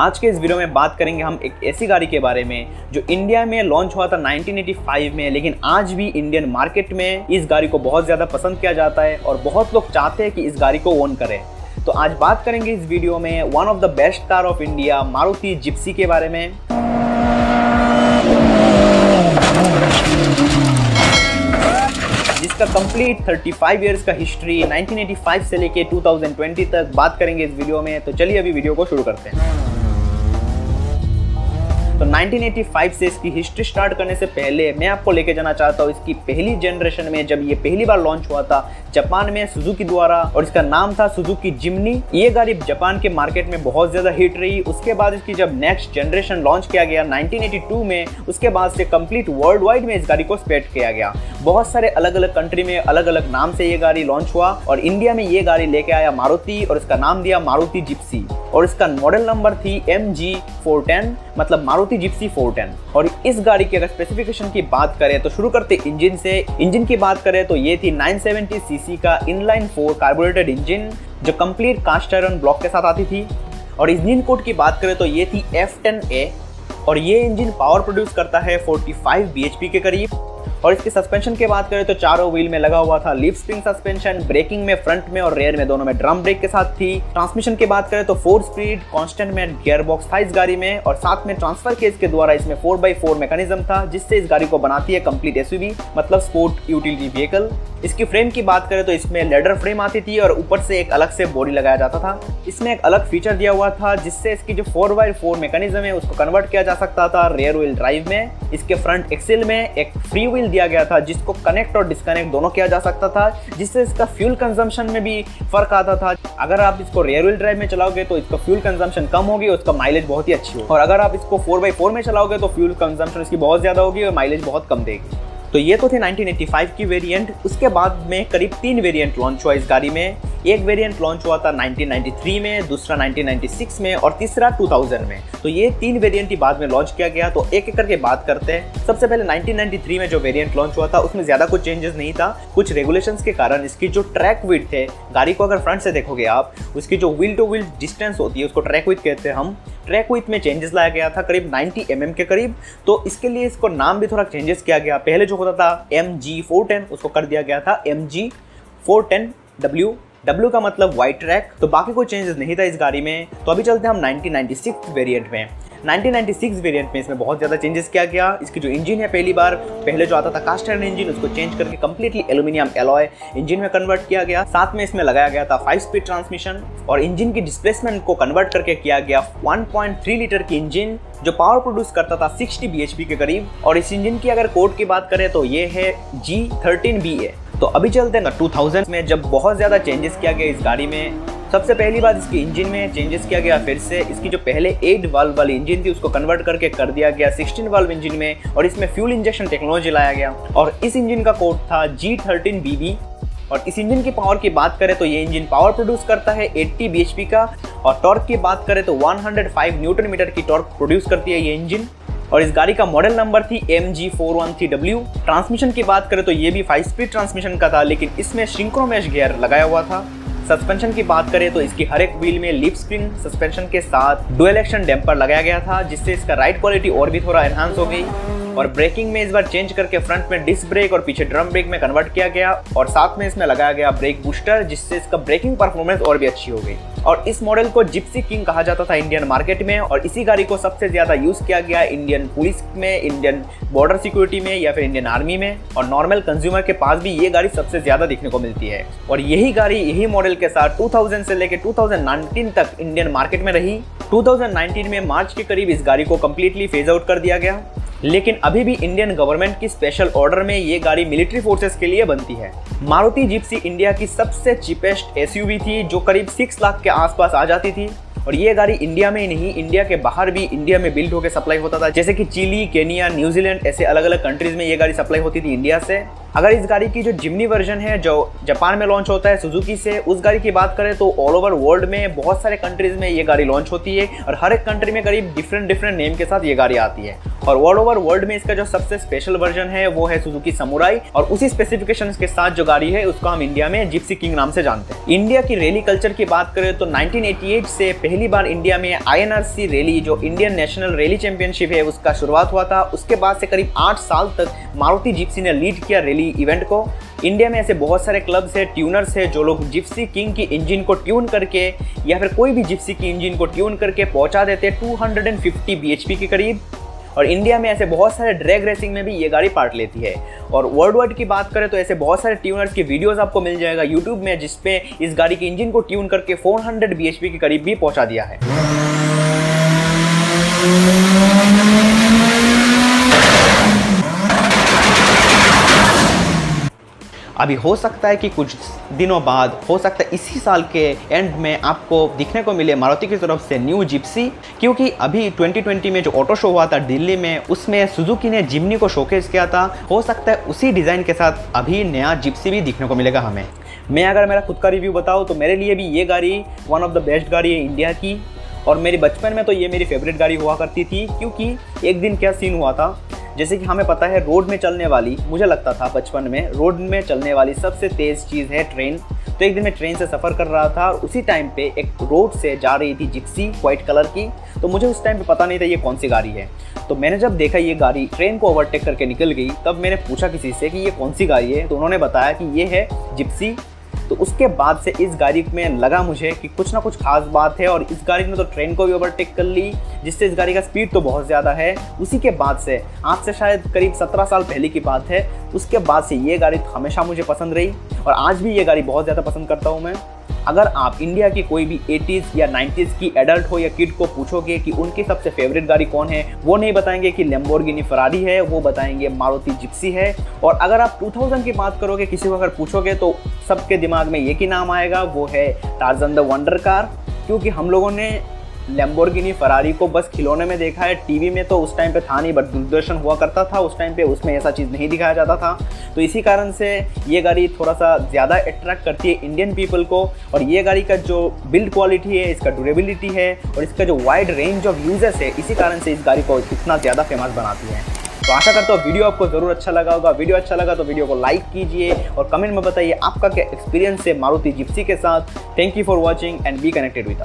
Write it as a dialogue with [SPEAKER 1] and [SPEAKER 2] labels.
[SPEAKER 1] आज के इस वीडियो में बात करेंगे हम एक ऐसी गाड़ी के बारे में जो इंडिया में लॉन्च हुआ था 1985 में, लेकिन आज भी इंडियन मार्केट में इस गाड़ी को बहुत ज़्यादा पसंद किया जाता है और बहुत लोग चाहते हैं कि इस गाड़ी को ओन करें। तो आज बात करेंगे इस वीडियो में one of the best car of India Maruti Gypsy के बारे में। जिसका कंप्लीट 35 इयर्स का हिस्ट्री 1985 से लेके 2020 तक बात करेंगे इस वीडियो में। तो चलिए अभी वीडियो को शुरू करते हैं। तो 1985 से इसकी हिस्ट्री स्टार्ट करने से पहले मैं आपको लेके जाना चाहता हूँ इसकी पहली जनरेशन में, जब ये पहली बार लॉन्च हुआ था जापान में सुजुकी द्वारा, और इसका नाम था सुजुकी जिमनी। ये गाड़ी जापान के मार्केट में बहुत ज़्यादा हिट रही। उसके बाद इसकी जब नेक्स्ट जनरेशन लॉन्च किया गया 1982 में, उसके बाद से कंप्लीट वर्ल्ड वाइड में इस गाड़ी को स्पेट किया गया। बहुत सारे अलग अलग कंट्री में अलग अलग नाम से ये गाड़ी लॉन्च हुआ और इंडिया में ये गाड़ी लेके आया मारुति और इसका नाम दिया मारुति जिप्सी और इसका मॉडल नंबर थी एम जी फोर टेन मतलब मारुति जिप्सी फोर टेन और इस गाड़ी की अगर स्पेसिफिकेशन की बात करें तो शुरू करते इंजन से। इंजन की बात करें तो ये थी 970 सीसी का इनलाइन फोर कार्बोरेटेड इंजन जो कंप्लीट कास्ट आयरन ब्लॉक के साथ आती थी। और इंजन कोड की बात करें तो ये थी एफ़ टेन ए और ये इंजन पावर प्रोड्यूस करता है 45 bhp के करीब। और इसकी सस्पेंशन की बात करें तो चारों व्हील में लगा हुआ था लीफ स्प्रिंग सस्पेंशन ब्रेकिंग में फ्रंट में और रेयर में दोनों में ड्रम ब्रेक के साथ थी। ट्रांसमिशन की बात करें तो फोर स्पीड कॉन्स्टेंट में गियर बॉक्स था इस गाड़ी में और साथ में ट्रांसफ़र केस के द्वारा इसमें फोर बाई फोर मैकेनिज्म था, जिससे इस गाड़ी को बनाती है कंप्लीट एस मतलब स्पोर्ट यूटिलिटी व्हीकल इसकी फ्रेम की बात करें तो इसमें लेडर फ्रेम आती थी और ऊपर से एक अलग से बॉडी लगाया जाता था। इसमें एक अलग फीचर दिया हुआ था, जिससे इसकी जो फोर बाई फोर मैकेनिज्म है, उसको कन्वर्ट किया जा सकता था रेयर व्हील ड्राइव में। इसके फ्रंट एक्सिल में एक फ्री व्हील दिया गया था, जिसको कनेक्ट और डिस्कनेक्ट दोनों किया जा सकता था, जिससे इसका फ्यूल कंजम्पशन में भी फ़र्क आता था। अगर आप इसको रेयर व्हील ड्राइव में चलाओगे तो इसका फ्यूल कंजम्पशन कम होगी और उसका माइलेज बहुत ही अच्छी होगी। और अगर आप इसको फोर बाई फोर में चलाओगे तो फ्यूल कंजम्पशन इसकी बहुत ज़्यादा होगी और माइलेज बहुत कम देगी। तो ये तो थे 1985 की वेरिएंट उसके बाद में करीब तीन वेरिएंट लॉन्च हुआ इस गाड़ी में। एक वेरिएंट लॉन्च हुआ था 1993 में, दूसरा 1996 में और तीसरा 2000 में। तो ये तीन वेरिएंट ही बाद में लॉन्च किया गया। तो एक एक करके बात करते हैं। सबसे पहले 1993 में जो वेरिएंट लॉन्च हुआ था, उसमें ज़्यादा कुछ चेंजेस नहीं था। कुछ रेगुलेशन के कारण इसकी जो ट्रैक विथ है, गाड़ी को अगर फ्रंट से देखोगे आप, उसकी जो व्हील टू व्हील डिस्टेंस होती है, उसको ट्रैक विथ कहते हैं हम। ट्रैक विथ में चेंजेस लाया गया था करीब 90 एम mm के करीब। तो इसके लिए इसको नाम भी थोड़ा चेंजेस किया गया। पहले जो होता था एम जी फोर टेन उसको कर दिया गया था M G four ten W W का मतलब वाइट ट्रैक तो बाकी कोई चेंजेस नहीं था इस गाड़ी में। तो अभी चलते हैं हम 1996 वेरिएंट में। 1996 वेरिएंट में इसमें बहुत ज़्यादा चेंजेस किया गया। इसकी जो इंजन है पहली बार, पहले जो आता था कास्ट आयरन इंजन उसको चेंज करके कंप्लीटली एल्यूमिनियम एलॉय इंजन में कन्वर्ट किया गया। साथ में इसमें लगाया गया था फाइव स्पीड ट्रांसमिशन और इंजन की डिस्प्लेसमेंट को कन्वर्ट करके किया गया 1.3 लीटर की इंजन जो पावर प्रोड्यूस करता था 60 bhp के करीब। और इस इंजन की अगर कोड की बात करें तो ये है जी थर्टीन बी ए तो अभी चलते हैं ना 2000 में जब बहुत ज़्यादा चेंजेस किया गया इस गाड़ी में, सबसे पहली बात इसकी इंजन में चेंजेस किया गया, फिर से इसकी जो पहले एट वाल्व वाली इंजन थी, उसको कन्वर्ट करके कर दिया गया 16 वाल्व इंजन में, और इसमें फ्यूल इंजेक्शन टेक्नोलॉजी लाया गया। और इस इंजन का कोड था जी थर्टीन और इस इंजन की पावर की बात करें तो ये इंजन पावर प्रोड्यूस करता है 80 bhp का, और टॉर्क की बात करें तो 105 न्यूटन मीटर की टॉर्क प्रोड्यूस करती है ये इंजन और इस गाड़ी का मॉडल नंबर थी M G four one three W transmission की बात करें तो ये भी फाइव स्पीड ट्रांसमिशन का था, लेकिन इसमें सिंक्रोमेश गियर लगाया हुआ था। सस्पेंशन की बात करें तो इसकी हर एक व्हील में लिप स्प्रिंग सस्पेंशन के साथ डुअल एक्शन डैम्पर लगाया गया था, जिससे इसका राइड क्वालिटी और भी थोड़ा एनहांस हो गई। और ब्रेकिंग में इस बार चेंज करके फ्रंट में डिस्क ब्रेक और पीछे ड्रम ब्रेक में कन्वर्ट किया गया और साथ में इसमें लगाया गया ब्रेक बूस्टर जिससे इसका ब्रेकिंग परफॉर्मेंस और भी अच्छी हो गई। और इस मॉडल को जिप्सी किंग कहा जाता था इंडियन मार्केट में और इसी गाड़ी को सबसे ज़्यादा यूज़ किया गया इंडियन पुलिस में इंडियन बॉर्डर सिक्योरिटी में या फिर इंडियन आर्मी में। और नॉर्मल कंज्यूमर के पास भी ये गाड़ी सबसे ज़्यादा देखने को मिलती है। और यही गाड़ी यही मॉडल के साथ 2000 से लेकर 2019 तक इंडियन मार्केट में रही। 2019 में मार्च के करीब इस गाड़ी को कम्प्लीटली फ़ेज़ आउट कर दिया गया। लेकिन अभी भी इंडियन गवर्नमेंट की स्पेशल ऑर्डर में ये गाड़ी मिलिट्री फोर्सेस के लिए बनती है। मारुति जिप्सी इंडिया की सबसे चीपेस्ट एसयूवी थी, जो करीब सिक्स लाख के आसपास आ जाती थी। और ये गाड़ी इंडिया में ही नहीं इंडिया के बाहर भी इंडिया में बिल्ड होकर सप्लाई होता था। जैसे कि चिली केनिया न्यूजीलैंड ऐसे अलग अलग कंट्रीज़ में ये गाड़ी सप्लाई होती थी इंडिया से। अगर इस गाड़ी की जो जिमनी वर्जन है, जो जापान में लॉन्च होता है सुजुकी से, उस गाड़ी की बात करें तो ऑल ओवर वर्ल्ड में बहुत सारे कंट्रीज़ में ये गाड़ी लॉन्च होती है और हर एक कंट्री में करीब डिफरेंट डिफरेंट नेम के साथ ये गाड़ी आती है। और ऑल ओवर वर्ल्ड में इसका जो सबसे स्पेशल वर्जन है, वो है सुजुकी समुराई और उसी स्पेसिफिकेशन के साथ जो गाड़ी है, उसको हम इंडिया में जिप्सी किंग नाम से जानते हैं। इंडिया की रैली कल्चर की बात करें तो 1988 से पहली बार इंडिया में आईएनआरसी रैली जो इंडियन नेशनल रैली चैंपियनशिप है, उसका शुरुआत हुआ था। उसके बाद से करीब आठ साल तक मारुति जिप्सी ने लीड किया रैली इवेंट को। इंडिया में ऐसे बहुत सारे क्लब्स है ट्यूनर्स है, जो लोग जिप्सी किंग की इंजन को ट्यून करके या फिर कोई भी जिप्सी की इंजन को ट्यून करके पहुँचा देते हैं। 250 bhp के करीब। और इंडिया में ऐसे बहुत सारे ड्रैग रेसिंग में भी ये गाड़ी पार्ट लेती है। और वर्ल्ड वाइड की बात करें तो ऐसे बहुत सारे ट्यूनर्स की वीडियोस आपको मिल जाएगा यूट्यूब में, जिसपे इस गाड़ी के इंजन को ट्यून करके 400 बीएचपी के करीब भी पहुँचा दिया है। अभी हो सकता है कि कुछ दिनों बाद, हो सकता है इसी साल के एंड में आपको दिखने को मिले मारुति की तरफ़ से न्यू जिप्सी क्योंकि अभी 2020 में जो ऑटो शो हुआ था दिल्ली में, उसमें सुजुकी ने जिमनी को शोकेस किया था। हो सकता है उसी डिज़ाइन के साथ अभी नया जिप्सी भी दिखने को मिलेगा हमें। मैं अगर मेरा खुद का रिव्यू बताऊँ तो मेरे लिए भी ये गाड़ी वन ऑफ़ द बेस्ट गाड़ी है इंडिया की। और मेरी बचपन में तो ये मेरी फेवरेट गाड़ी हुआ करती थी, क्योंकि एक दिन क्या सीन हुआ था? जैसे कि हमें पता है, रोड में चलने वाली, मुझे लगता था बचपन में, रोड में चलने वाली सबसे तेज़ चीज़ है ट्रेन। तो एक दिन मैं ट्रेन से सफ़र कर रहा था, और उसी टाइम पे एक रोड से जा रही थी जिक्सी वाइट कलर की। तो मुझे उस टाइम पे पता नहीं था ये कौन सी गाड़ी है। तो मैंने जब देखा ये गाड़ी ट्रेन को ओवरटेक करके निकल गई, तब मैंने पूछा किसी से कि ये कौन सी गाड़ी है? तो उन्होंने बताया कि ये है जिप्सी। तो उसके बाद से इस गाड़ी में लगा मुझे कि कुछ ना कुछ खास बात है और इस गाड़ी ने तो ट्रेन को भी ओवरटेक कर ली, जिससे इस गाड़ी का स्पीड तो बहुत ज़्यादा है। उसी के बाद से, आज से शायद करीब सत्रह साल पहले की बात है, उसके बाद से ये गाड़ी हमेशा मुझे पसंद रही और आज भी ये गाड़ी बहुत ज़्यादा पसंद करता हूँ मैं। अगर आप इंडिया की कोई भी 80s या 90s की एडल्ट हो या किड को पूछोगे कि उनकी सबसे फेवरेट गाड़ी कौन है, वो नहीं बताएँगे कि लेम्बोर्गिनी फरारी है, वो बताएँगे मारुति जिप्सी है। और अगर आप 2000 की बात करोगे, किसी को अगर पूछोगे तो सबके दिमाग में एक ही नाम आएगा, वो है टार्जन द वंडर कार क्योंकि हम लोगों ने लेम्बोर्गिनी फरारी को बस खिलौने में देखा है। टीवी में तो उस टाइम पे था नहीं बट दूरदर्शन हुआ करता था, उस टाइम पे उसमें ऐसा चीज़ नहीं दिखाया जाता था। तो इसी कारण से ये गाड़ी थोड़ा सा ज़्यादा अट्रैक्ट करती है इंडियन पीपल को, और ये गाड़ी का जो बिल्ड क्वालिटी है, इसका ड्यूरेबिलिटी है, और इसका जो वाइड रेंज ऑफ़ यूज़र्स है, इसी कारण से इस गाड़ी को इतना ज़्यादा फ़ेमस बनाती है। तो आशा करता हूँ वीडियो आपको ज़रूर अच्छा लगा होगा। वीडियो अच्छा लगा तो वीडियो को लाइक कीजिए, और कमेंट में बताइए आपका क्या एक्सपीरियंस है मारुति जिप्सी के साथ। Thank you for watching and be connected with